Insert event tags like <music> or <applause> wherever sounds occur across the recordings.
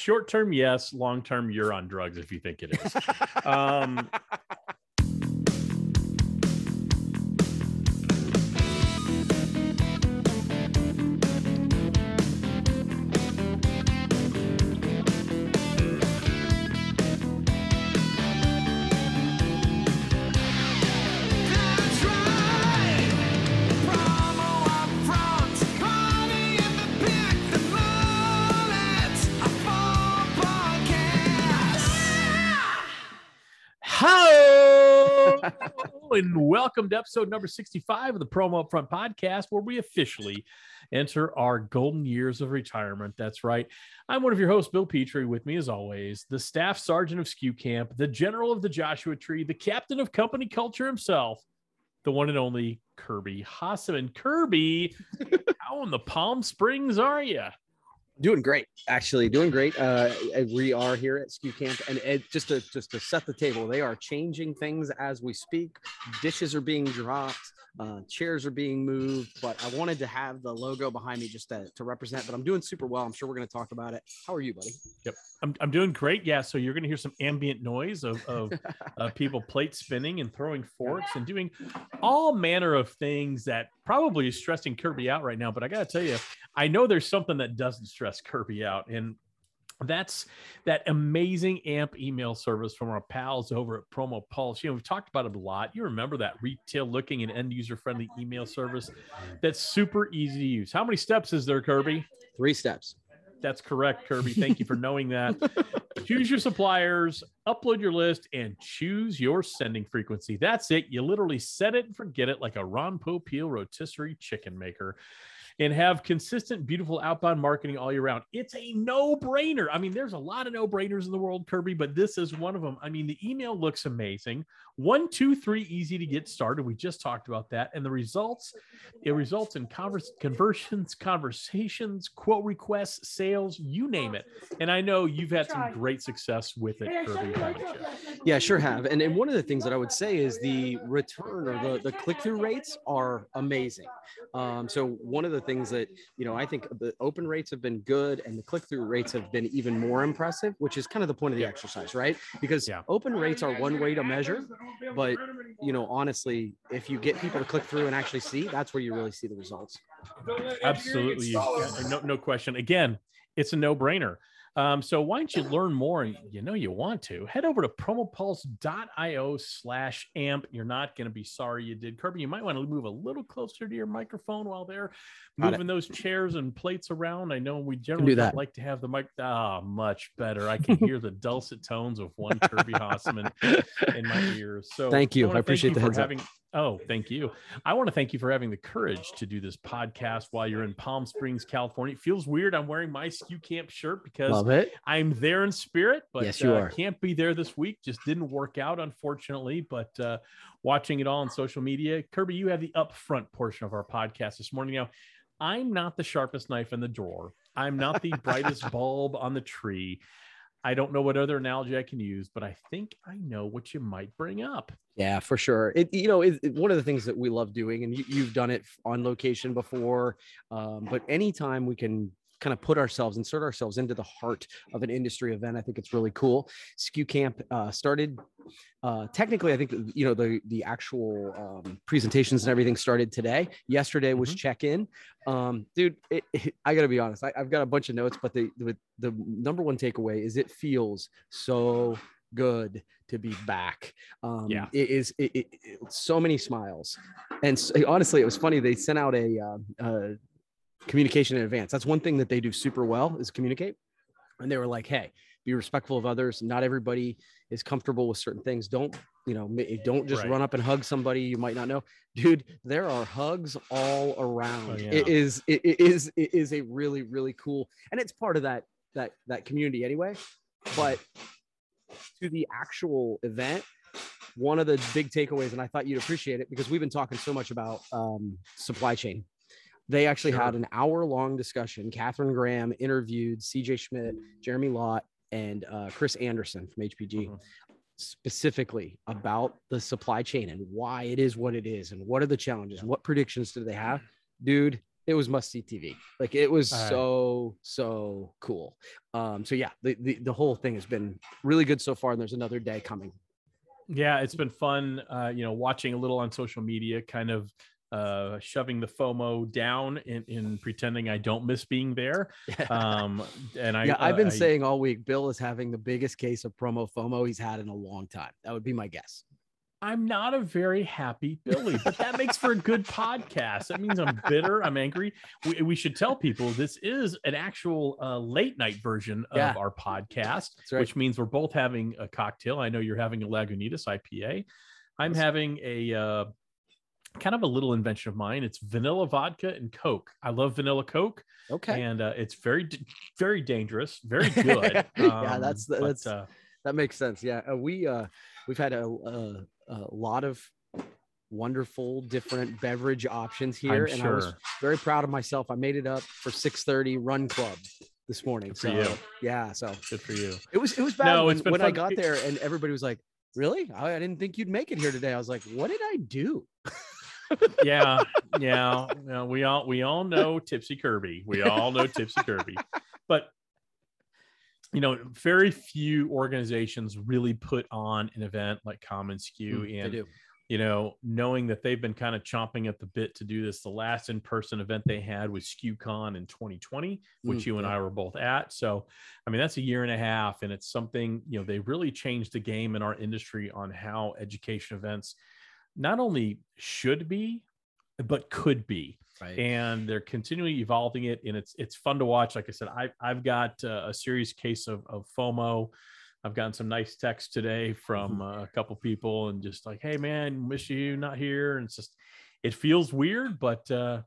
Short term, yes. Long term, you're on drugs if you think it is. <laughs> um, and welcome to episode number 65 of the Promo Upfront podcast, where we officially enter our golden years of retirement. That's right. I'm one of your hosts, Bill Petrie. With me, as always, the staff sergeant of SKU Camp, the general of the Joshua Tree, the captain of company culture himself, the one and only Kirby Hasseman. Kirby, <laughs> how in the Palm Springs are you? Doing great actually doing great. Uh we are here at SKU Camp and it, just to just to set the table they are changing things as we speak. Dishes are being dropped uh chairs are being moved but i wanted to have the logo behind me just to, to represent but i'm doing super well i'm sure we're going to talk about it how are you buddy Yep, I'm, I'm doing great. Yeah. So you're going to hear some ambient noise of, of <laughs> uh, people plate spinning and throwing forks and doing all manner of things that probably is stressing Kirby out right now. But I got to tell you, I know there's something that doesn't stress Kirby out. And that's that amazing AMP email service from our pals over at Promo Pulse. You know, we've talked about it a lot. You remember that retail looking and end user friendly email service that's super easy to use. How many steps is there, Kirby? three steps That's correct, Kirby. Thank you for knowing that. <laughs> choose your suppliers, upload your list, and choose your sending frequency. That's it. You literally set it and forget it like a Ron Popeil rotisserie chicken maker and have consistent, beautiful outbound marketing all year round. It's a no brainer. I mean, there's a lot of no brainers in the world, Kirby, but this is one of them. I mean, the email looks amazing. One, two, three, easy to get started. We just talked about that. And the results, it results in convers- conversions, conversations, quote requests, sales, you name it. And I know you've had some great success with it, Kirby. haven't you? yeah sure have and, and one of the things that i would say is the return or the, the click-through rates are amazing um, so one of the things that you know i think the open rates have been good and the click-through rates have been even more impressive which is kind of the point of the exercise right because Yeah. open rates are one way to measure but you know honestly if you get people to click through and actually see that's where you really see the results Absolutely. Yeah, No, no question. Again, it's a no brainer. Um, so why don't you learn more? You know you want to head over to promopulse.io slash amp. You're not going to be sorry you did. Kirby, you might want to move a little closer to your microphone while they're moving those chairs and plates around. I know we generally do like to have the mic. Ah, much better. I can hear the dulcet tones of one Kirby Hasseman in my <laughs> ears. So Thank you. wanna I appreciate you the heads up. Oh, thank you. I want to thank you for having the courage to do this podcast while you're in Palm Springs, California. It feels weird. I'm wearing my SKU Camp shirt because I'm there in spirit, but Yes, you uh, are. can't be there this week. Just didn't work out, unfortunately. But uh, watching it all on social media, Kirby, you have the upfront portion of our podcast this morning. Now, I'm not the sharpest knife in the drawer. I'm not the brightest <laughs> bulb on the tree. I don't know what other analogy I can use, but I think I know what you might bring up. Yeah, for sure. It you know, it, it- one of the things that we love doing, and you, you've done it on location before, um, but anytime we can kind of put ourselves, insert ourselves into the heart of an industry event, I think it's really cool. SKU Camp uh, started. Uh, technically, I think you know the the actual um, presentations and everything started today. Yesterday was Mhm. check in. Um, dude, it, it- I got to be honest. I, I've got a bunch of notes, but the, the the number one takeaway is it feels so good to be back. Um, Yeah. it is it, it, it- so many smiles, and s- honestly, it was funny. They sent out a uh, uh, communication in advance. That's one thing that they do super well is communicate. And they were like, "Hey, be respectful of others. Not everybody is comfortable with certain things. Don't you know? Don't just Right. run up and hug somebody you might not know, dude. There are hugs all around. Oh, yeah. It is it, it is it is a really really cool, and it's part of that that that community anyway. But to the actual event, one of the big takeaways, and I thought you'd appreciate it because we've been talking so much about um, supply chain. They actually had an hour long discussion. Catherine Graham interviewed CJ Schmidt, Jeremy Lott, and uh, Chris Anderson from HPG Mhm. specifically about the supply chain and why it is what it is and what are the challenges and what predictions do they have. Dude, it was must see TV. Like it was right. so so cool. Um, so yeah, the, the the whole thing has been really good so far, and there's another day coming. Yeah, it's been fun. Uh, you know, watching a little on social media, kind of uh, shoving the FOMO down and, and pretending I don't miss being there. <laughs> Um, and I yeah, I've been uh, saying all week, Bill is having the biggest case of promo FOMO he's had in a long time. That would be my guess. I'm not a very happy Billy, but that makes for a good podcast. That means I'm bitter. I'm angry. We, we should tell people this is an actual uh, late night version of Yeah. our podcast, right. which means we're both having a cocktail. I know you're having a Lagunitas IPA. I'm having a uh, kind of a little invention of mine. It's vanilla vodka and Coke. I love vanilla Coke, Okay, and uh, it's very, very dangerous, very <laughs> good. Yeah, Um, that's- but, that's- uh, that makes sense. Yeah, uh, we uh, we've had a, a a lot of wonderful different beverage options here, I'm and I was very proud of myself. I made it up for 6:30 Run Club this morning. Good So you. yeah, so Good for you. it was it was bad No, when, when I got there and everybody was like, "Really? I, I didn't think you'd make it here today." I was like, "What did I do?" Yeah, yeah, yeah. We all we all know Tipsy Kirby. We all know Tipsy Kirby, but you know, very few organizations really put on an event like Common SKU, Mm, and you know, knowing that they've been kind of chomping at the bit to do this. The last in-person event they had was SKUcon in 2020, which Mm, you and yeah. I were both at. So, I mean, that's a year and a half, and it's something you know they really changed the game in our industry on how education events not only should be, but could be Right. and they're continually evolving it and it's it's fun to watch like i said I, i've got uh, a serious case of, of fomo i've gotten some nice texts today from Mm-hmm. uh, a couple people and just like hey man miss you not here and it's just it feels weird but uh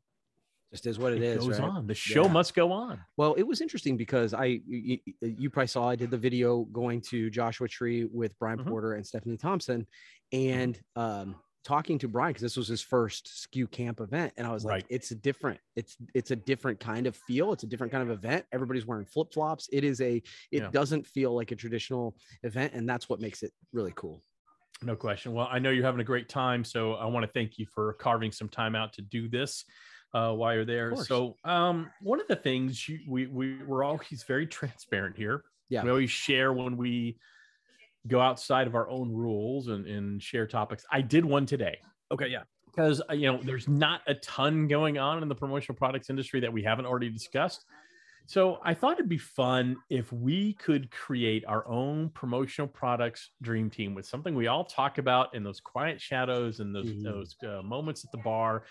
Just is what it, it is. goes right? on the show Yeah. must go on Well, it was interesting because I you, you probably saw I did the video going to Joshua Tree with Brian Mhm. Porter and Stephanie Thompson, and um, talking to Brian because this was his first SKU Camp event, and I was like, Right. it's a different, it's it's a different kind of feel. It's a different kind of event. Everybody's wearing flip flops. It is a it Yeah. doesn't feel like a traditional event, and that's what makes it really cool. No question. Well, I know you're having a great time, so I want to thank you for carving some time out to do this uh, while you're there. So, um, one of the things you, we we we're always very transparent here. Yeah. we always share when we go outside of our own rules and, and share topics. I did one today Okay, yeah, because uh, you know there's not a ton going on in the promotional products industry that we haven't already discussed. So I thought it'd be fun if we could create our own promotional products dream team with something we all talk about in those quiet shadows and those Mhm. those uh, moments at the bar.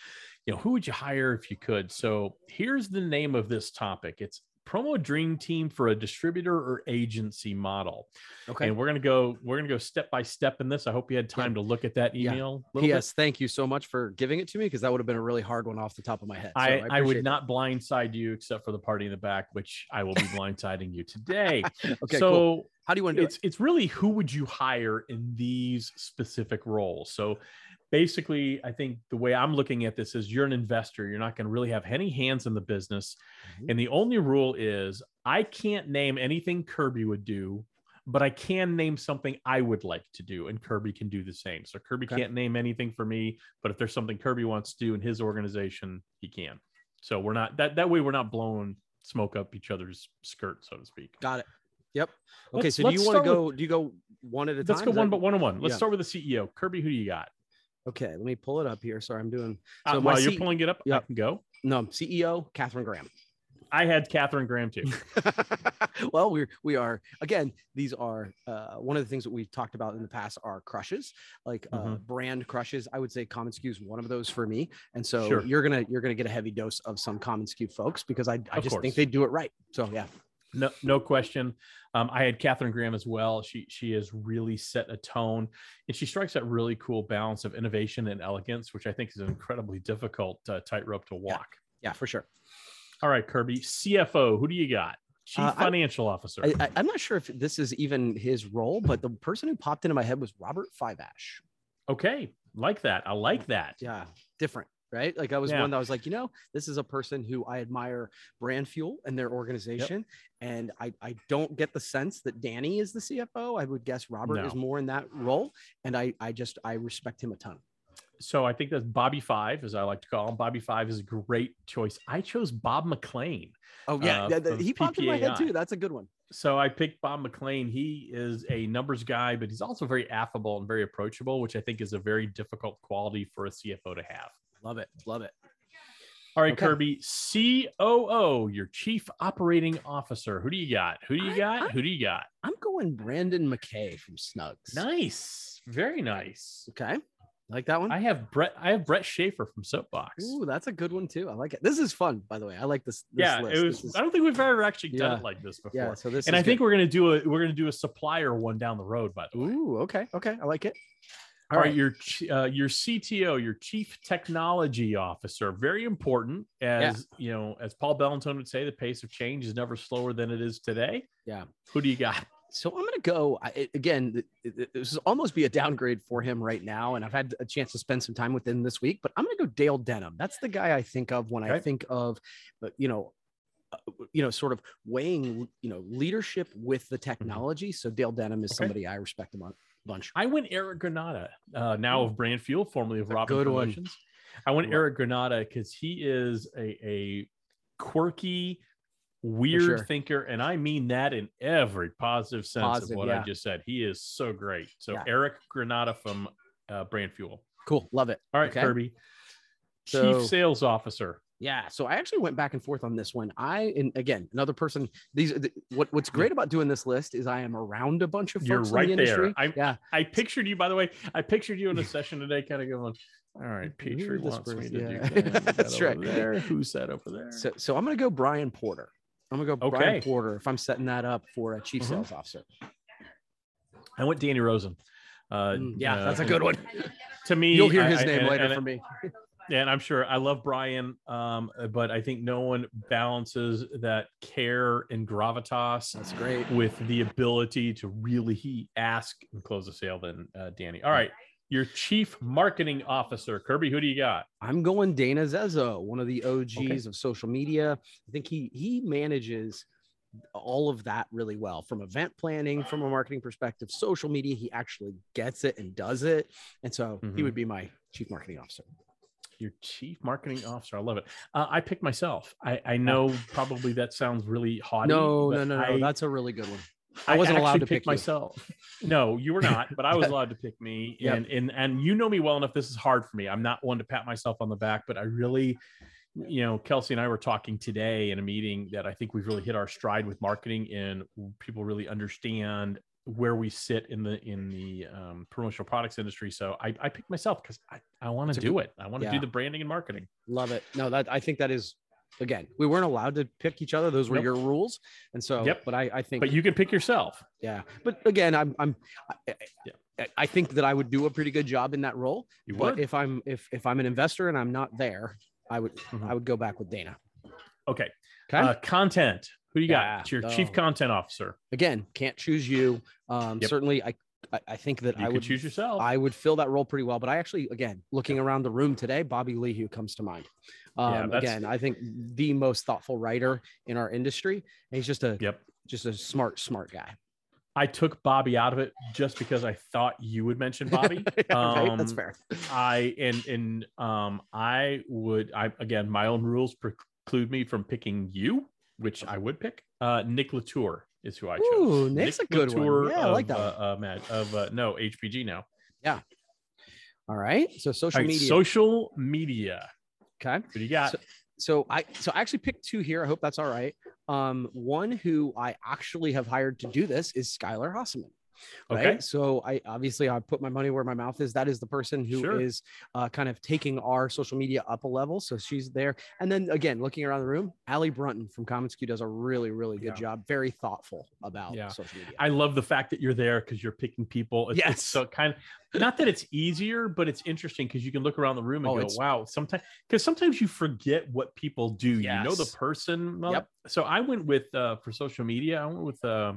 You know, who would you hire if you could? So here's the name of this topic. It's promo dream team for a distributor or agency model. okay. And we're gonna go we're gonna go step by step in this. I hope you had time to look at that email. a little Thank you so much for giving it to me because that would have been a really hard one off the top of my head. So I, I, appreciate would that. not blindside you except for the party in the back, which I will be blindsiding you today. <laughs> Okay, so cool. How do you want to do it's it's really who would you hire in these specific roles? So basically, I think the way I'm looking at this is you're an investor. You're not going to really have any hands in the business. Mhm. And the only rule is I can't name anything Kirby would do, but I can name something I would like to do, and Kirby can do the same. So Kirby Okay. can't name anything for me, but if there's something Kirby wants to do in his organization, he can. So we're not that that way we're not blowing smoke up each other's skirt, so to speak. Got it. Yep. Okay. Let's- so do you want to start with- go? do you go one at a time? Let's go one, but one on one. Let's Yeah. start with the CEO. Kirby, who do you got? Okay. Let me pull it up here. Sorry, I'm doing. Uh, So my while you're C- pulling it up, I can go. No, CEO Catherine Graham. I had Catherine Graham too. <laughs> well, we're we are again. These are uh, one of the things that we've talked about in the past are crushes, like uh, Mhm. brand crushes. I would say Common SKU is one of those for me, and so Sure. you're gonna you're gonna get a heavy dose of some Common SKU folks because I I Of just course. think they do it right. So yeah, No, no question. Um, I had Catherine Graham as well. She she has really set a tone, and she strikes that really cool balance of innovation and elegance, which I think is an incredibly difficult uh, tightrope to walk. yeah, for sure. All right, Kirby, CFO. Who do you got? Chief Uh, I- Financial Officer. I, I, I'm not sure if this is even his role, but the person who popped into my head was Robert Fiveash. okay, like that. I like that. Yeah, different, right? Like I was Yeah. one that was like, you know, this is a person who I admire brand fuel and their organization. And I, I don't get the sense that Danny is the CFO. I would guess Robert is more in that role. And I, I just I respect him a ton. so I think that's Bobby Five, as I like to call him. Bobby Five is a great choice. I chose Bob McLean. Oh yeah, uh, yeah, the- of he popped in my head too. That's a good one. So I picked Bob McLean. He is a numbers guy, but he's also very affable and very approachable, which I think is a very difficult quality for a CFO to have. Love it. Love it. All right, Okay. Kirby, COO, your chief operating officer. Who do you got? Who do you got? I- Who do you got? I'm going Brandon McKay from Snugs. Nice, very nice. Okay. Like that one? I have Brett. I have Brett Schaefer from Soapbox. Ooh, that's a good one too. I like it. This is fun, by the way. I like this. this yeah, list. it was. is- I don't think we've ever actually done Yeah. it like this before. yeah. So this and I is think we're gonna do a we're gonna do a supplier one down the road. By the way. Ooh, okay, okay. I like it. All right, your uh, your CTO, your chief technology officer, very important. As you know, as Paul Bellantone would say, the pace of change is never slower than it is today. Yeah. Who do you got? So I'm gonna go I, again. th- th- th- This is almost be a downgrade for him right now, and I've had a chance to spend some time with him this week. But I'm gonna go Dale Denham. That's the guy I think of when I think of, uh, you know, uh, you know, sort of weighing, you know, leadership with the technology. So Dale Denham is Mm-hmm. Okay. somebody I respect a mon- bunch. I went Eric Granada, uh, now of Brand Fuel, formerly of Robin good one. I went Eric Granada because he is a, a quirky, weird sure. thinker, and I mean that in every positive sense Positive, of what yeah. I just said. He is so great. So Yeah. Eric Granada from uh, Brand Fuel. Cool, love it. All right, Okay. Kirby, So- Chief Sales Officer. Yeah, so I actually went back and forth on this one. I and again, another person. These th- what what's great about doing this list is I am around a bunch of folks You're in right the there. industry. I'm- yeah, I pictured you, by the way. I pictured you in a <laughs> session today, kind of going, "All right, Petrie wants me to yeah. <laughs> do that. That That's right. There, who's that over there? so so I'm gonna go Brian Porter. I'm gonna go Okay. Brian Porter if I'm setting that up for a chief Mhm. sales officer. I went Danny Rosen. Uh, Mm, yeah, uh, that's a good one. To me, You'll hear his I- name and- later from me. And I'm sure I love Brian, um, but I think no one balances that care and gravitas That's great. with the ability to really ask and close a sale than uh, Danny. All right, your chief marketing officer, Kirby. Who do you got? I'm going Dana Zezo, one of the OGs of social media. I think he he manages all of that really well from event planning, from a marketing perspective, social media. He actually gets it and does it, and so he Mhm. would be my chief marketing officer. Your chief marketing officer. I love it. Uh, I picked myself. I, I know probably that sounds really haughty. No, no, no, no. I- That's a really good one. I wasn't allowed to pick you. myself. No, you were not, but I was <laughs> allowed to pick me. Yep. And and and you know me well enough. This is hard for me. I'm not one to pat myself on the back, but I really, you know, Kelsey and I were talking today in a meeting that I think we've really hit our stride with marketing, and people really understand where we sit in the in the um, promotional products industry. So I, I picked myself because I, I want to do it. I want to yeah. do the branding and marketing. Love it. No, that I think that is again, we weren't allowed to pick each other. Those were Nope. your rules. And so, Yep. but I, I think, But you can pick yourself. yeah. But again, I'm, I'm, I, Yeah. I, think that I would do a pretty good job in that role. You but would. if I'm, if, if I'm an investor and I'm not there, I would, Mhm. I would go back with Dana. Okay. Okay. Uh, content. Who do you Yeah. got? It's your chief Oh. content officer. again, can't choose you. Um, Yep. certainly I, I, think that You I would choose yourself. I would fill that role pretty well. But I actually, again, looking around the room today, Bobby Lehew comes to mind. Um, that's- again, I think the most thoughtful writer in our industry. And he's just a Yep. just a smart, smart guy. I took Bobby out of it just because I thought you would mention <laughs> Bobby. right? That's Um, fair. I and and um I would I again my own rules preclude me from picking you, which I would pick. Uh Nick Latour is who I chose. Ooh, Nick's a good one. Yeah, I like that. Uh, uh, Matt, of uh, no HPG now. Yeah. All right. So social right, media. social media. okay. What do you got? So- So I so I actually picked two here. I hope that's all right. Um, one who I actually have hired to do this is Skylar Hasseman. Right. Okay. So I obviously I put my money where my mouth is. That is the person who is Sure. uh, kind of taking our social media up a level. So she's there. And then again, looking around the room, Allie Brunton from Common SKU does a really, really good Yeah. job. Very thoughtful about Yeah. social media. I love the fact that you're there because you're picking people. It's, it's Yes. so kind of not that it's easier, but it's interesting because you can look around the room and Oh, go, wow, sometimes because sometimes you forget what people do. You know the person. well, Yep. So I went with uh for social media, I went with uh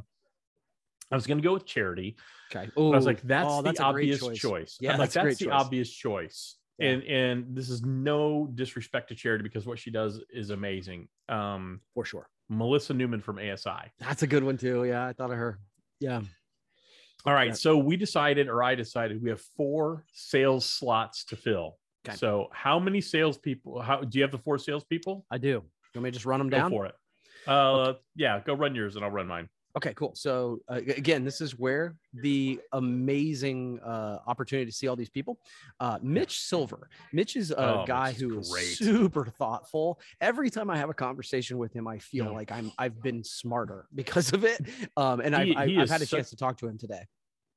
I was gonna go with charity. okay. But I was like, that's, oh, the obvious choice. Yeah, I'm like, that's that's the choice. obvious choice. Yeah. And and this is no disrespect to charity because what she does is amazing. Um For sure. Melissa Newman from ASI. That's a good one too. Yeah, I thought of her. Yeah. All right. Yeah. So we decided, or I decided, we have four sales slots to fill. Okay. So how many salespeople? How do you have the four salespeople? I do. You want me to just run them Go down? for it. Uh, yeah, go run yours and I'll run mine. Okay, cool. So uh, again, this is where the amazing uh, opportunity to see all these people. Uh, Mitch Silver. Mitch is a Oh, guy is who is great. super thoughtful. Every time I have a conversation with him, I feel Yeah. like I'm I've been smarter because of it. Um, and He- I've, he I've had a chance to talk to him today.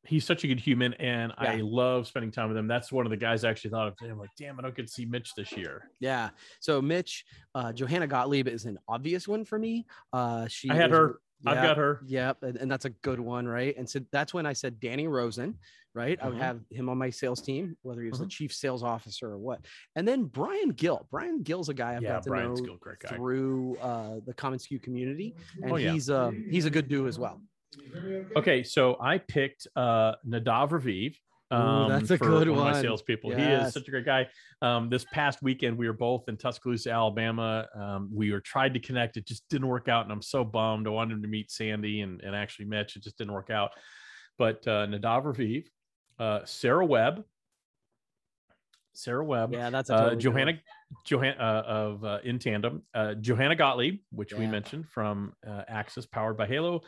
He's such a good human, and I love spending time with him. That's one of the guys I actually thought of. I'm like, damn, I don't get to see Mitch this year. Yeah. So Mitch, uh, Johanna Gottlieb is an obvious one for me. Uh, she I had is- her. I've got her. Yep, and, and that's a good one, right? And so that's when I said Danny Rosen, right? I would Mhm. have him on my sales team, whether he was the Mhm. chief sales officer or what. And then Brian Gill. Brian Gill's a guy I've yeah, got to Brian know guy. through uh, the Common SKU community, and Oh, yeah. he's uh, he's a good dude as well. Okay, so I picked uh, Nadav Raviv. Ooh, that's a for good one of my one. salespeople. He is such a great guy. Um, this past weekend, we were both in Tuscaloosa, Alabama. Um, we were tried to connect, it just didn't work out, and I'm so bummed. I wanted him to meet Sandy and, and actually Mitch. It just didn't work out. But uh, Nadav Raviv, uh, Sarah Webb, Sarah Webb, Yeah, that's a uh, totally good. Johanna, Johanna uh, of uh, In Tandem, uh, Johanna Gottlieb, which we mentioned from uh, Axis, powered by Halo,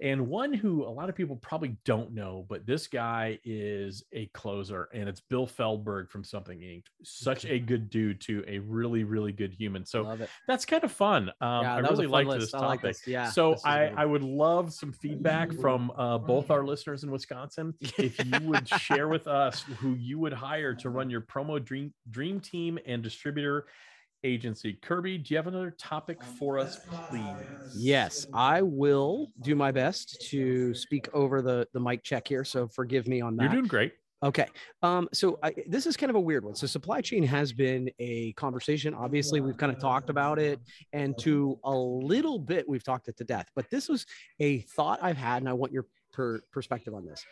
and one who a lot of people probably don't know, but this guy is a closer, and it's Bill Feldberg from Something Inc. Such a good dude, to a really, really good human. So that's kind of fun. Um, yeah, I really liked list. this I like topic. this. Yeah. so this I. I would love some feedback from uh, both our <laughs> listeners in Wisconsin. If you would share <laughs> with us who you would hire to run your promo dream dream team and distributor agency. Kirby, do you have another topic for us, please? Yes, I will do my best to speak over the the mic check here. So forgive me on that. You're doing great. Okay. Um, so I, this is kind of a weird one. So supply chain has been a conversation. Obviously, we've kind of talked about it, and to a little bit, we've talked it to death. But this was a thought I've had, and I want your per- perspective on this.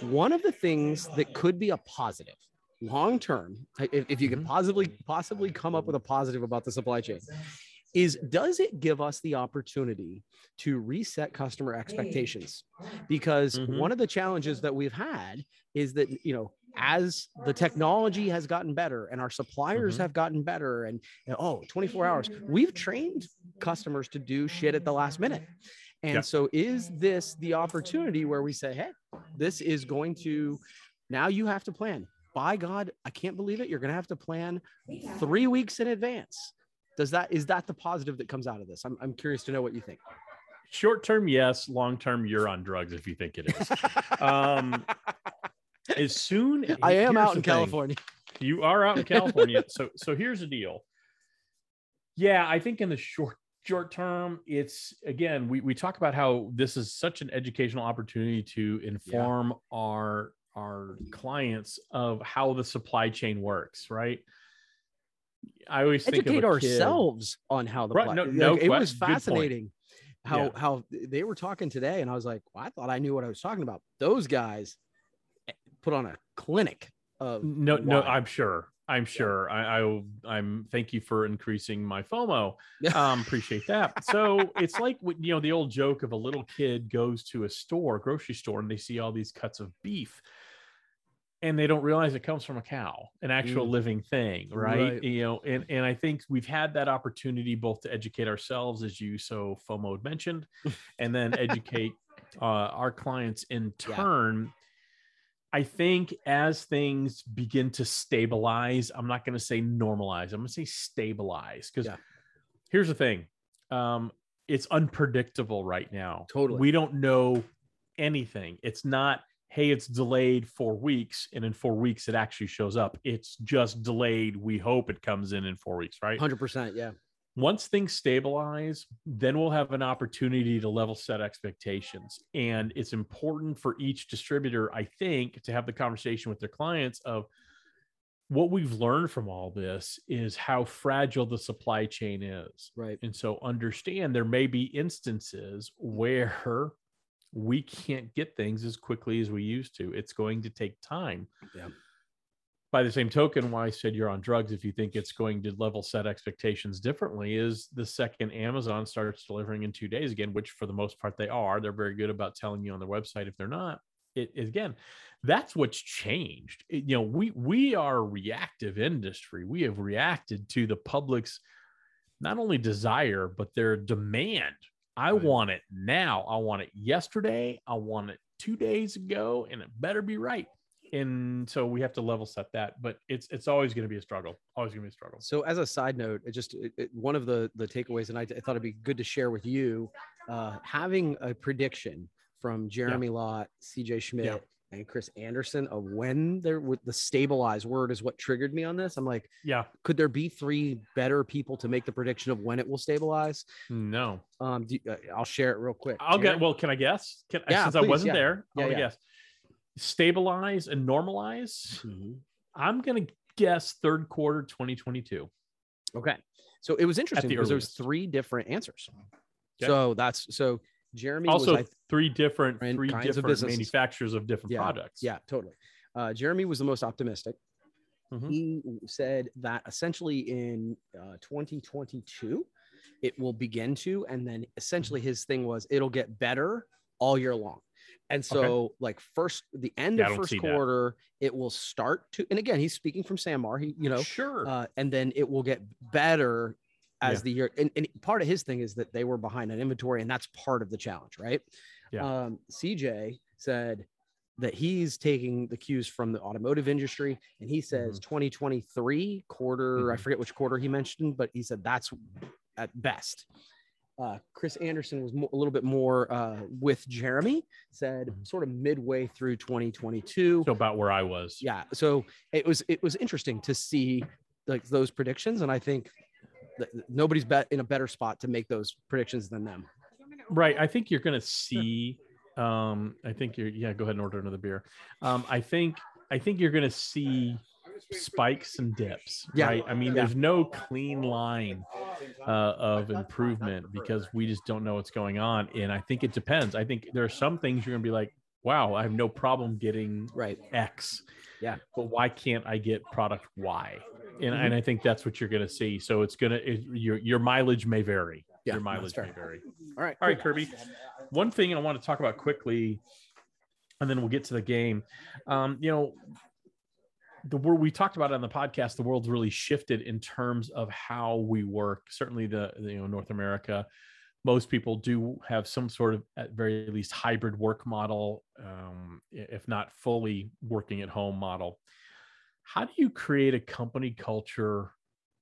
One of the things that could be a positive long term, if, if you can Mhm. possibly possibly come up with a positive about the supply chain, is does it give us the opportunity to reset customer expectations? Because Mhm. one of the challenges that we've had is that you know as the technology has gotten better and our suppliers Mhm. have gotten better and, and, oh 24 hours we've trained customers to do shit at the last minute and so is this the opportunity where we say hey this is going to now you have to plan by god i can't believe it you're going to have to plan three weeks in advance does that is that the positive that comes out of this i'm, I'm curious to know what you think Short term, yes. Long term, you're on drugs if you think it is. <laughs> Um, as soon i am out the in thing. california You are out in <laughs> California. so so here's the deal. Yeah, I think in the short short term, it's again, we, we talk about how this is such an educational opportunity to inform our our clients of how the supply chain works, right? I always think educate a kid- ourselves on how the Right, no- no it que- was fascinating how Yeah. how they were talking today and i was like well, i thought i knew what i was talking about those guys eh, put on a clinic of No, no. I'm sure. I'm sure. I, I I'm thank you for increasing my FOMO. <laughs> Um, appreciate that. So it's like you know the old joke of a little kid goes to a store, grocery store, and they see all these cuts of beef, and they don't realize it comes from a cow, an actual Mm. living thing, right? Right. You know, and and I think we've had that opportunity both to educate ourselves, as you so FOMO had mentioned, and then <laughs> educate uh, our clients in Yeah. turn. I think as things begin to stabilize, I'm not going to say normalize. I'm going to say stabilize because Yeah. here's the thing. Um, it's unpredictable right now. Totally. We don't know anything. It's not, hey, it's delayed four weeks and in four weeks it actually shows up. It's just delayed. We hope it comes in in four weeks, right? 100% yeah once things stabilize, then we'll have an opportunity to level set expectations. And it's important for each distributor, I think, to have the conversation with their clients of what we've learned from all this is how fragile the supply chain is. right And so understand there may be instances where we can't get things as quickly as we used to. It's going to take time. Yeah. By the same token, why I said you're on drugs if you think it's going to level set expectations differently is the second Amazon starts delivering in two days again, which for the most part they are. They're very good about telling you on their website if they're not. it again, that's what's changed. It- you know, we we are a reactive industry. We have reacted to the public's not only desire but their demand. I Right. want it now. I want it yesterday. I want it two days ago, and it better be right. And so we have to level set that. But it's it's always going to be a struggle. Always going to be a struggle. So as a side note, it just it, it- one of the the takeaways, and I, I thought it'd be good to share with you, uh, having a prediction from Jeremy Lott, C.J. Schmidt, Yeah. And Chris Anderson of when there with the stabilized word is what triggered me on this. I'm like, Yeah. could there be three better people to make the prediction of when it will stabilize? No. Um, do, uh, I'll share it real quick. I'll Jared? get. Well, can I guess? Can, Yeah, since I wasn't yeah. there, Yeah, I'll yeah. guess. Stabilize and normalize. Mhm. I'm gonna guess third quarter 2022. Okay. So it was interesting because there was three different answers. Okay. So that's so Jeremy Also, was three different, three kinds of different businesses. manufacturers of different Yeah, products. Yeah, totally. Uh, Jeremy was the most optimistic. Mhm. He said that essentially in uh, 2022, it will begin to, and then essentially Mm-hmm. his thing was it'll get better all year long. And so, like first, the end Yeah, of first see that. quarter, it will start to. And again, he's speaking from Samar. He, you know, sure. uh, and then it will get better as Yeah. the year. And, and part of his thing is that they were behind on inventory, and that's part of the challenge, right? Yeah. Um, CJ said that he's taking the cues from the automotive industry, and he says 2023 quarter. I Mhm. forget which quarter he mentioned, but he said that's at best. Uh, Chris Anderson was mo- a little bit more uh, with Jeremy, said Mhm. sort of midway through 2022 so about where I was. yeah so it was it was interesting to see like those predictions and i think nobody's bet in a better spot to make those predictions than them Right. I think you're gonna see. Um, I think you're. Yeah. Go ahead and order another beer. Um, I think. I think you're gonna see spikes and dips. Yeah. Right. I mean, Yeah. there's no clean line uh, of improvement because we just don't know what's going on. And I think it depends. I think there are some things you're gonna be like, wow, I have no problem getting right X. Yeah. But why can't I get product Y? And, Mhm. and I think that's what you're going to see. So it's going to, your, your mileage may vary. Yeah, your mileage may vary. all right All right, Kirby. One thing I want to talk about quickly, and then we'll get to the game. Um, you know, the world we talked about it on the podcast, the world's really shifted in terms of how we work. Certainly, the the, you know North America, most people do have some sort of, at very least, hybrid work model, um, if not fully working at home model. How do you create a company culture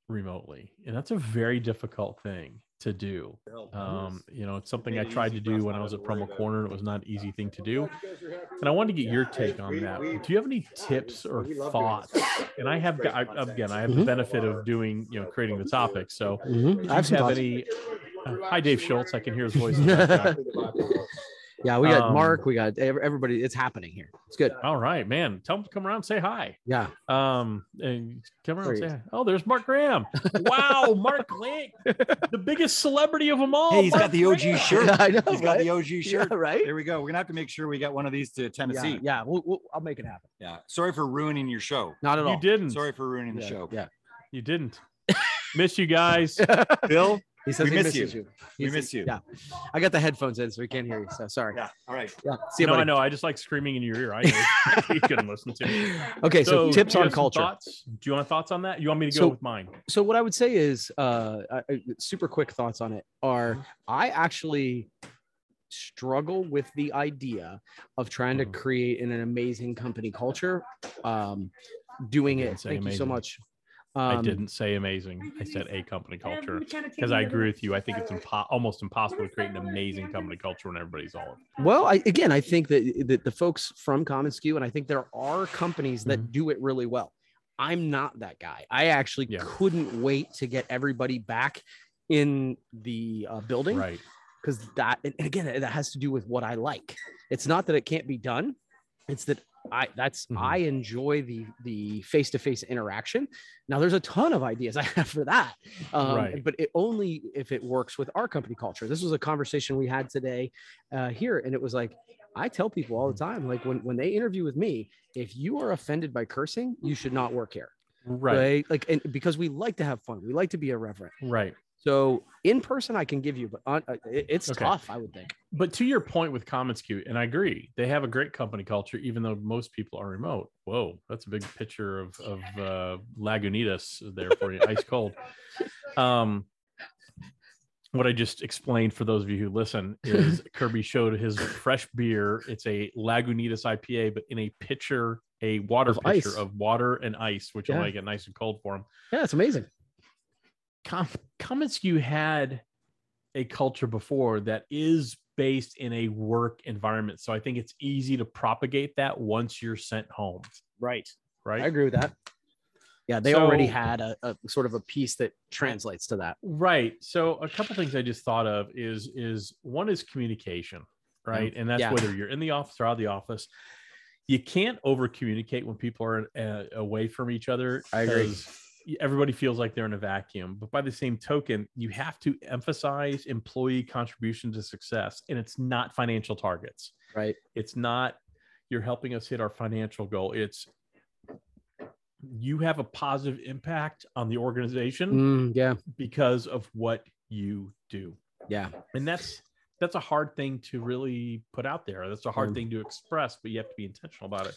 remotely? And that's a very difficult thing to do. Um, you know, it's something I tried to do when I was at Promo Corner. It was not an easy thing to do. And I wanted to get your take on that. Do you have any tips or thoughts? And I have, got- I- again, I have the Mhm. benefit of doing, you know, creating the topic. So Mhm. I have have, some thoughts. any? uh, hi, Dave Schultz. I can hear his <laughs> voice. <laughs> in the background. yeah we got Um, mark we got everybody it's happening here it's good All right, man. Tell him to come around and say hi. yeah Um, and come around and say hi. Oh, there's Mark Graham. Wow, <laughs> Mark Graham, the biggest celebrity of them all. Hey, he's Mark got the OG Graham. shirt. I know, He's got the right? OG yeah, shirt. right There we go. We're gonna have to make sure we get one of these to Tennessee. Yeah. yeah we'll, we'll, i'll make it happen Yeah. Sorry for ruining your show. not at all You didn't. Sorry for ruining the show. yeah You didn't. Miss you guys. <laughs> Bill. He says We he miss misses you. you, We He's- miss you. yeah i got the headphones in so we can't hear you so sorry yeah, Yeah. All right. see you no, I know. I just like screaming in your ear. I know. <laughs> you couldn't listen to me. okay so, do tips on culture Thoughts? Do you want thoughts on that? You want me to go So- with mine? so what I would say is uh, I- I- super quick thoughts on it are Mm-hmm. I actually struggle with the idea of trying to Mhm. create an, an amazing company culture. Um, doing it. say Thank you so much. Um, I didn't say amazing. I said a company culture because I agree with you. I think it's impo- almost impossible to create an amazing company culture when everybody's all. Well, I, again, I think that, that the folks from Common SKU, and I think there are companies that Mhm. do it really well. I'm not that guy. I actually Yeah. couldn't wait to get everybody back in the uh, building. Right. because that and and again that has to do with what I like. It's not that it can't be done. It's that I that's Mhm. I enjoy the the face to face interaction. Now there's a ton of ideas <laughs> I have for that, um, Right. but it only if it works with our company culture. This was a conversation we had today uh, here, and it was like I tell people all the time, like when when they interview with me, if you are offended by cursing, you should not work here, Right. Like and because we like to have fun, we like to be irreverent. Right. So in person, I can give you, but on, uh, it- it's Okay. tough. I would think. But to your point with Common SKU, and I agree, they have a great company culture, even though most people are remote. Whoa, that's a big picture of of uh, Lagunitas there for you, ice cold. Um, what I just explained for those of you who listen is <laughs> Kirby showed his fresh beer. It's a Lagunitas IPA, but in a pitcher, a water Of pitcher ice. of water and ice, which will Yeah. make it nice and cold for him. Yeah, it's amazing. Com- Common SKU had a culture before that is based in a work environment. So I think it's easy to propagate that once you're sent home, Right. right? I agree with that. Yeah, they already had a, a sort of a piece that translates to that. Right. So a couple things I just thought of is is one is communication, right? And that's Yeah. whether you're in the office or out of the office. You can't over communicate when people are uh, away from each other. I agree. Everybody feels like they're in a vacuum, but by the same token, you have to emphasize employee contribution to success, and it's not financial targets. Right. It's not you're helping us hit our financial goal. It's you have a positive impact on the organization Mm, yeah. because of what you do Yeah. and that's that's a hard thing to really put out there that's a hard Mm. thing to express but you have to be intentional about it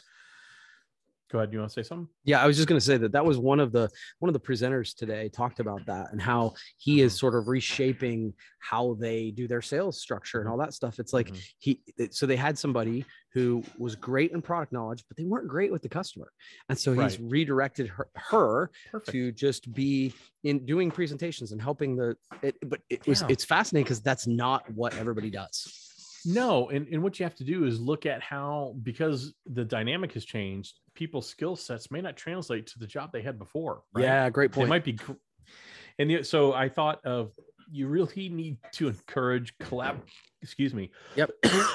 go ahead you want to say something Yeah, I was just going to say that that was one of the one of the presenters today talked about that and how he is sort of reshaping how they do their sales structure and all that stuff. It's like Mhm. he so they had somebody who was great in product knowledge, but they weren't great with the customer, and so he's Right. redirected her, her to just be in doing presentations and helping the. It, but it was Yeah. it's fascinating because that's not what everybody does. no and, and what you have to do is look at how because the dynamic has changed people's skill sets may not translate to the job they had before right? Yeah, great point. it might be and the, so i thought of you really need to encourage collab excuse me Yep.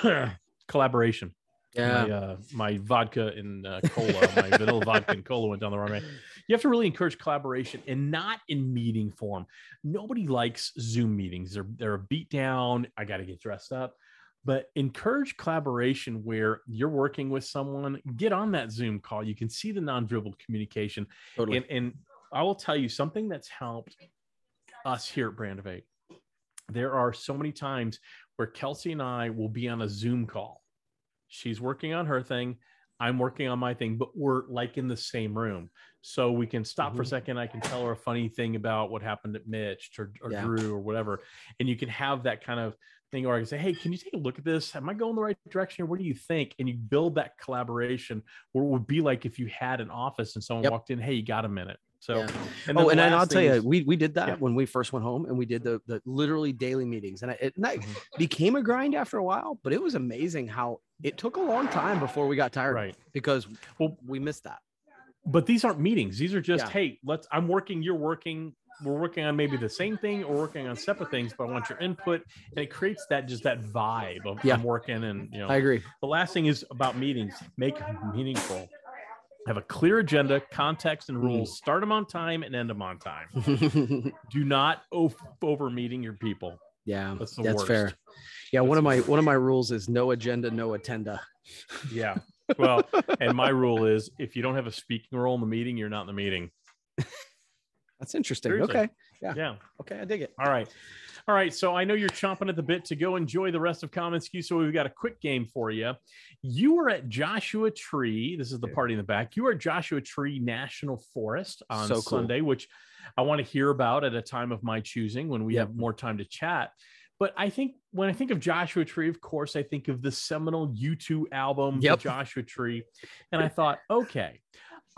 <coughs> collaboration yeah, my, uh, my vodka and uh, cola, my vanilla vodka and cola went down the wrong way. You have to really encourage collaboration and not in meeting form. Nobody likes Zoom meetings. They're they're a beat down. I got to get dressed up. But encourage collaboration where you're working with someone. Get on that Zoom call. You can see the nonverbal communication. totally. And, and I will tell you something that's helped us here at Brand of Eight. There are so many times where Kelsey and I will be on a Zoom call. She's working on her thing. I'm working on my thing, but we're like in the same room. So we can stop for a Mhm. second. I can tell her a funny thing about what happened at Mitch or, or Yeah. Drew or whatever. And you can have that kind of thing, or I can say, Hey, can you take a look at this? Am I going the right direction? Or what do you think? And you build that collaboration where it would be like if you had an office and someone Yep. walked in, Hey, you got a minute. So, Yeah. and oh, and I'll tell you, we we did that Yeah. when we first went home, and we did the the literally daily meetings, and, I, it, and Mhm. became a grind after a while. But it was amazing how it took a long time before we got tired, right. Because Well- we missed that. but these aren't meetings these are just Yeah. hey let's i'm working you're working we're working on maybe the same thing or working on separate things but i want your input and it creates that just that vibe of Yeah. i'm working and you know I agree. the last thing is about meetings make them meaningful have a clear agenda context and Mm. rules start them on time and end them on time <laughs> do not over meeting your people yeah, That's the that's fair. Yeah, one of my one of my rules is no agenda, no attenda. <laughs> yeah well and my rule is if you don't have a speaking role in the meeting you're not in the meeting That's interesting. Seriously. Okay, Yeah. yeah okay, I dig it. All right. All right. So I know you're chomping at the bit to go enjoy the rest of Common SKU. So we've got a quick game for you. You were at Joshua Tree. This is the party in the back. You at Joshua Tree National Forest on So cool. Sunday, which I want to hear about at a time of my choosing when we Yep. have more time to chat. But I think when I think of Joshua Tree, of course, I think of the seminal U2 album, Yep. The Joshua Tree. And I thought, okay,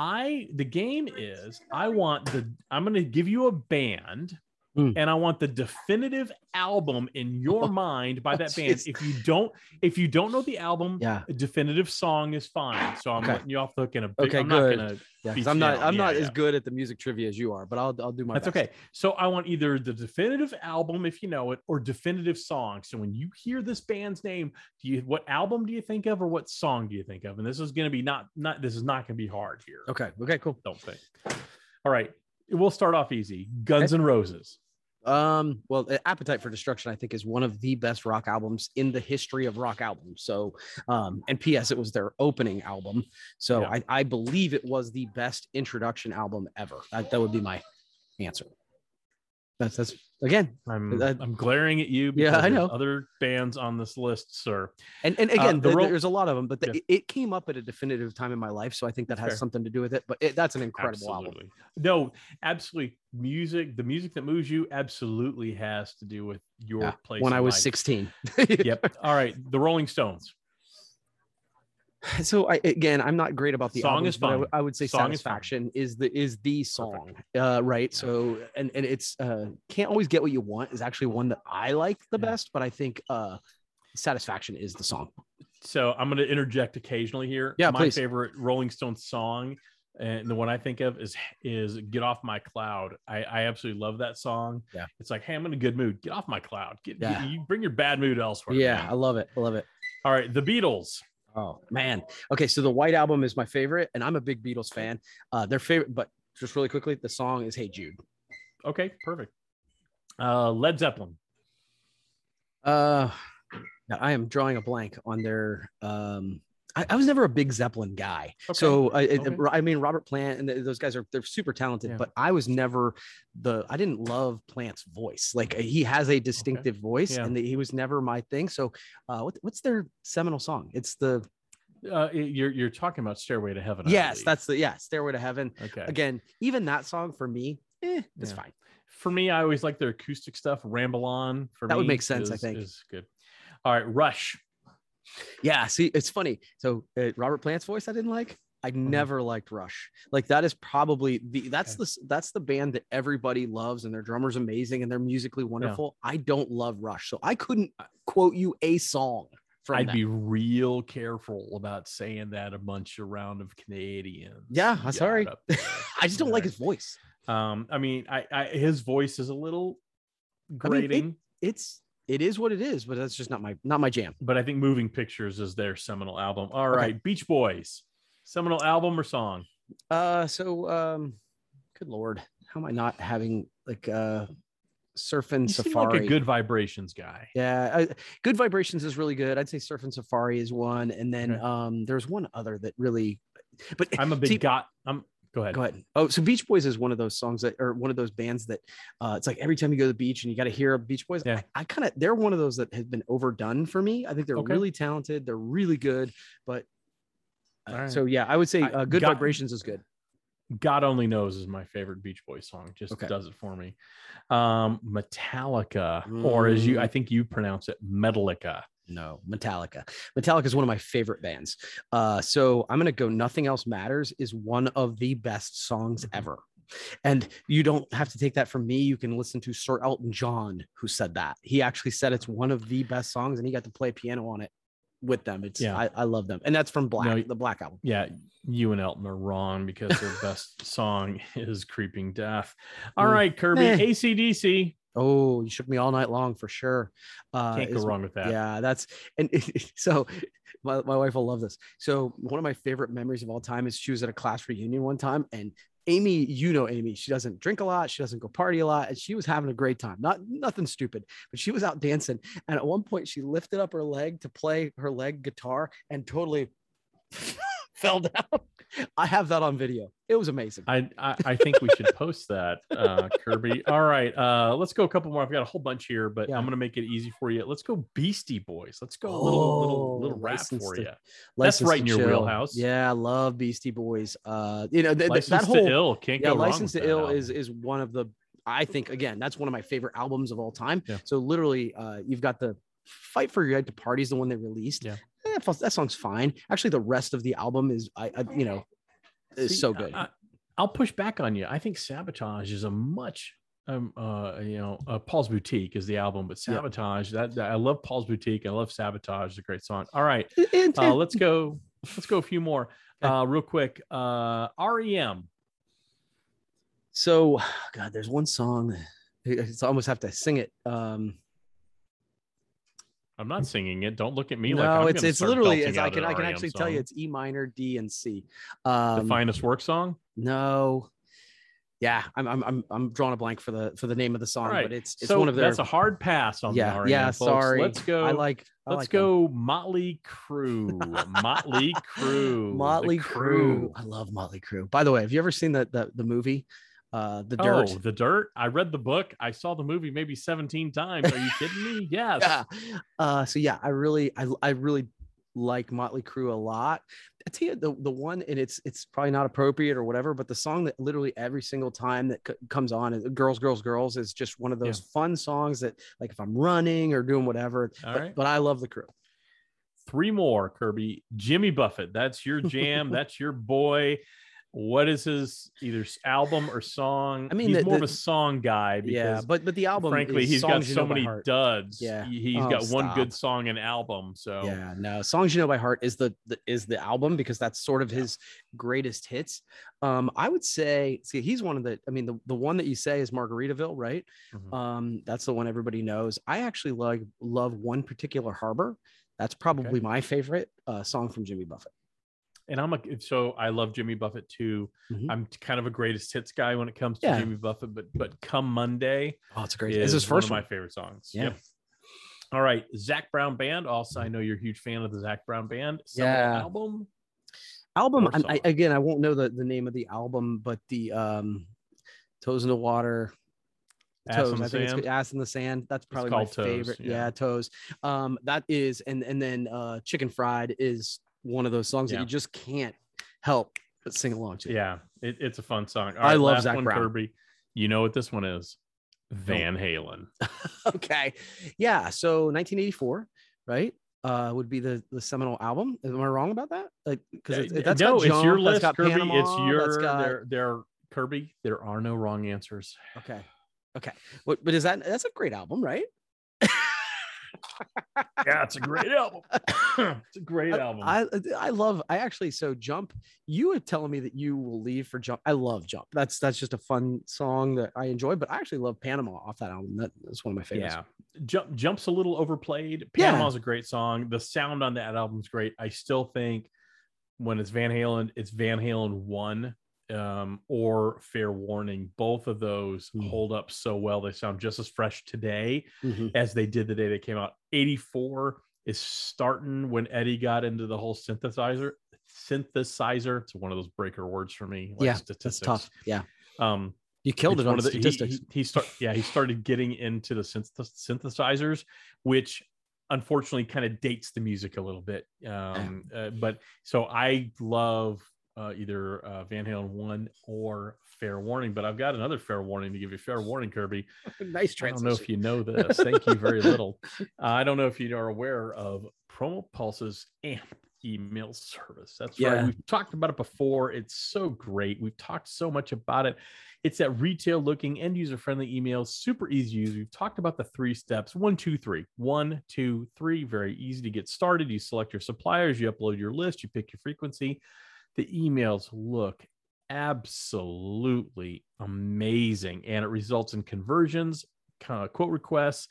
I the game is I want the I'm going to give you a band Hmm. and I want the definitive album in your mind by that band. Jeez. If you don't if you don't know the album, Yeah, a definitive song is fine. So I'm Okay. letting you off the hook in a big, Okay, I'm good. not gonna yeah. 'cause Beats I'm not. I'm Yeah, not as good at the music trivia as you are, but I'll I'll do my that's best. okay. So I want either the definitive album if you know it or definitive song. So when you hear this band's name, do you what album do you think of or what song do you think of? And this is gonna be not not this is not gonna be hard here. Okay. Okay. Cool. Don't think. All right. We'll start off easy. Guns and Roses. Um, well, uh, Appetite for Destruction, I think, is one of the best rock albums in the history of rock albums. So, um, and P.S., it was their opening album. So Yeah. I, I believe it was the best introduction album ever. That, that would be my answer. That's that's again, I'm That- I'm glaring at you. Yeah, I know. Other bands on this list, sir. and and Uh, again, the th- ro- there's a lot of them, but the, Yeah. it, came up at a definitive time in my life, so I think that That's has fair. something to do with it. But it, that's an incredible album. No, absolutely. Music, the music that moves you, absolutely has to do with your Yeah, place. When I was life. 16. <laughs> Yep. All right. The Rolling Stones. <laughs> so I again, I'm not great about the Song albums, is but I, w- I would say Song satisfaction is, the is the song, uh, right? So and and it's uh, can't always get what you want is actually one that I like the Yeah. best, but I think uh, satisfaction is the song. So I'm going to interject occasionally here. Yeah, My please. favorite Rolling Stones song, and the one I think of is is "Get Off My Cloud." I, I absolutely love that song. Yeah. It's like, hey, I'm in a good mood. Get off my cloud. Get, Yeah. you bring your bad mood elsewhere. Yeah, man. I love it. I love it. All right. The Beatles. Oh man. Okay, so the White Album is my favorite, and I'm a big Beatles fan. Uh, their favorite, but just really quickly, the song is "Hey Jude." Okay. Perfect. Uh, Led Zeppelin. Uh, I am drawing a blank on their. Um, I, I was never a big Zeppelin guy, Okay, so I, okay. I mean Robert Plant and th- those guys are they're super talented, Yeah. but I was never the. I didn't love Plant's voice. Like he has a distinctive voice, Yeah. and he was never my thing. So, uh, what, what's their seminal song? It's the Uh, you're you're talking about Stairway to Heaven. Yes, that's the yeah, Stairway to Heaven. okay. Again, even that song for me, eh, it's Yeah. fine. For me, I always like their acoustic stuff. Ramble on for That would me make sense, I think. is good. All right, Rush. Yeah, see, it's funny. So uh, Robert Plant's voice, I didn't like. I never liked Rush. Like that is probably the that's Mm-hmm. Okay. the that's the band that everybody loves, and their drummer's amazing, and they're musically wonderful. I don't love Rush, so I couldn't quote you a song from I'd them. be real careful about saying that a bunch around of Canadians. Yeah, I'm sorry. got up <laughs> there. I just don't like his voice. Um, I mean, I, I his voice is a little I mean, it- grating, It's it is what it is, but that's just not my not my jam. but I think Moving Pictures is their seminal album. All Okay. right, Beach Boys, seminal album or song? Uh, so um, good lord, how am I not having like uh, surfing You seem safari? like a good vibrations guy. Yeah, I, good vibrations is really good. I'd say Surf and Safari is one, and then Okay. um, there's one other that really. But I'm a big see, got. I'm go ahead. Go ahead. Oh, so Beach Boys is one of those songs that, or one of those bands that, uh, it's like every time you go to the beach and you got to hear Beach Boys. Yeah. I, I kind of, they're one of those that has been overdone for me. I think they're Okay. really talented. They're really good, but. uh, right. So yeah, I would say uh, "Good Vibrations" is good. God Only Knows is my favorite Beach Boys song. Just Okay. does it for me. Um, Metallica, or as you, Mm. I think you pronounce it, Metallica. No, Metallica. Metallica is one of my favorite bands. Uh, so I'm gonna go. Nothing else matters is one of the best songs Mhm. ever. And you don't have to take that from me. You can listen to Sir Elton John, who said that. He actually said it's one of the best songs, and he got to play piano on it with them. It's Yeah. I, I love them, and that's from Black, No, the Black album. Yeah, you and Elton are wrong because their best <laughs> song is Creeping Death. All Mm. right, Kirby, Eh. ACDC. Oh, you shook me all night long for sure. Uh, Can't go is- wrong with that. Yeah, that's and <laughs> so my, my wife will love this. So one of my favorite memories of all time is she was at a class reunion one time and Amy, you know Amy, she doesn't drink a lot, she doesn't go party a lot, and she was having a great time. Not nothing stupid, but she was out dancing. And at one point she lifted up her leg to play her leg guitar and totally <laughs> fell down. I have that on video. It was amazing. I, I I think we should post that, uh, Kirby. All right, uh, let's go a couple more. I've got a whole bunch here, but Yeah. I'm gonna make it easy for you. Let's go Beastie Boys. Let's go a little little little Oh, rap for to- you. That's right in your Chill. wheelhouse. Yeah, I love Beastie Boys. Uh, you know, th- th- License that whole to Ill can't yeah, go wrong. Yeah, License to Ill album. is is one of the I think again that's one of my favorite albums of all time. Yeah. So literally, uh, you've got the Fight for Your Right to Party is the one they released. Yeah. Eh, that, song's fine. Actually, the rest of the album is I, I you know is See, so good. I, will push back on you. I think Sabotage is a much um uh you know uh, Paul's Boutique is the album, but Yeah. Sabotage that, that- I love Paul's Boutique. I love Sabotage. It's a great song. All right, uh, let's go. Let's go a few more. Uh, real quick. Uh, REM. so <sighs> God, there's one song. I almost have to sing it. Um, I'm not singing it. Don't look at me like no, I'm it's it's literally it's, I can I can REM actually tell you it's E minor, D, and C. the Um, finest work song. No. Yeah, I'm I'm I'm I'm drawing a blank for the for the name of the song, right. but it's it's so one of their that's a hard pass on yeah the REM. yeah. folks. Sorry, Let's go. I like I Let's like them. go Motley Crue. Motley <laughs> Crew. Motley Crue. I love Motley Crue. By the way, have you ever seen the the, the movie uh, The Dirt. Oh, The Dirt. I read the book. I saw the movie maybe 17 times. Are you kidding me? <laughs> Yes. yeah. Uh, so yeah, I really, I, I really like Motley Crue a lot. I tell you the the one, and it's it's probably not appropriate or whatever, but the song that literally every single time that c- comes on, is "Girls, Girls, Girls" is just one of Yeah. those fun songs that, like, if I'm running or doing whatever. All but, right. but I love the Crew. Three more, Kirby. Jimmy Buffett. That's your jam. <laughs> That's your boy. What is his either album or song? I mean, he's the- more of a song guy because Yeah, but but the album, frankly, he's got so many duds. Yeah. He- He's Oh, got one stop. good song and album. So Yeah, no, songs you know by heart is the, the is the album because that's sort of his greatest hits. Um, I would say, see, he's one of the. I mean, the the one that you say is Margaritaville, right? Mhm. Um, that's the one everybody knows. I actually like love one particular harbor. That's probably my favorite uh, song from Jimmy Buffett. And I'm a so I love Jimmy Buffett too. Mhm. I'm kind of a greatest hits guy when it comes to Yeah. Jimmy Buffett, but but come Monday Oh, it's great. is It's his one first of one. my favorite songs. Yeah. Yep. All right, Zac Brown Band. Also, I know you're a huge fan of the Zac Brown Band. Seminal Yeah. album. album. I, again, I won't know the, the name of the album, but the um, Toes in the Water. Ass toes. in the I think Sand? it's ass in the sand. That's probably my Toes, favorite. yeah. Yeah. toes. Um, that is, and and then uh, chicken fried is one of those songs Yeah. that you just can't help but sing along to. Yeah, it, it's a fun song. All I love Zach one, Brown. Kirby. You know what this one is? Van Halen. <laughs> okay. Yeah. So 1984, right? Uh, would be the the seminal album. Am I wrong about that? Like, because Uh, it's, that's no, got it's your list, got Kirby. Panama, it's your got- there. There, Kirby. There are no wrong answers. Okay. Okay. What? But is that that's a great album, right? Yeah, it's a great album. <laughs> it's a great album. I I love I actually so jump. You were telling me that you will leave for jump. I love jump. That's that's just a fun song that I enjoy. But I actually love Panama off that album. That, that's one of my favorites. Yeah. Jump jumps a little overplayed. Yeah. Panama's a great song. The sound on that album's great. I still think when it's Van Halen, it's Van Halen one um, or Fair Warning. Both of those Mm. hold up so well. They sound just as fresh today Mhm. as they did the day they came out. 84 is starting when Eddie got into the whole synthesizer. Synthesizer. It's one of those breaker words for me. Like Yeah, statistics. That's tough. Yeah. Um, You killed it on the- he- statistics. He, he, start yeah, he started getting into the synth- synthesizers, which unfortunately kind of dates the music a little bit. Um, uh, but so I love uh, either uh, Van Halen one or Fair Warning. But I've got another Fair Warning to give you. Fair <laughs> Warning, Kirby. nice I don't know if you know this. Thank you very little. <laughs> Uh, I don't know if you are aware of PromoPulse's AMP email service. That's right. We've talked about it before. It's so great. We've talked so much about it. It's that retail looking end user friendly email, super easy to use. We've talked about the three steps one, two, three. One, two, three. Very easy to get started. You select your suppliers, you upload your list, you pick your frequency. The emails look absolutely amazing and it results in conversions, quote requests,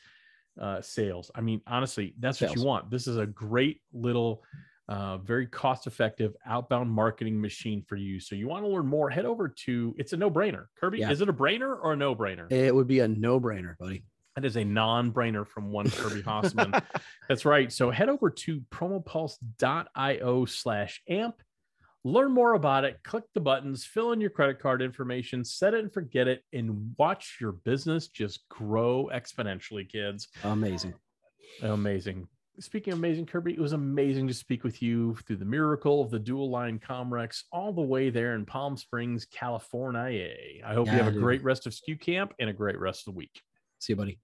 uh, sales. I mean, honestly, that's what you want. This is a great little, uh, very cost effective outbound marketing machine for you. So you want to learn more, head over to it's a no brainer. Kirby, Yeah. is it a brainer or a no brainer? It would be a no-brainer, buddy. That is a non-brainer from one Kirby Hasseman. <laughs> That's right. So head over to promopulse.io slash amp. Learn more about it. Click the buttons, fill in your credit card information, set it and forget it, and watch your business just grow exponentially, kids. Amazing. Amazing. Speaking of amazing, Kirby, it was amazing to speak with you through the miracle of the dual line Comrex all the way there in Palm Springs, California. I hope you Yeah, have a dude. great rest of SKU Camp and a great rest of the week. See you, buddy.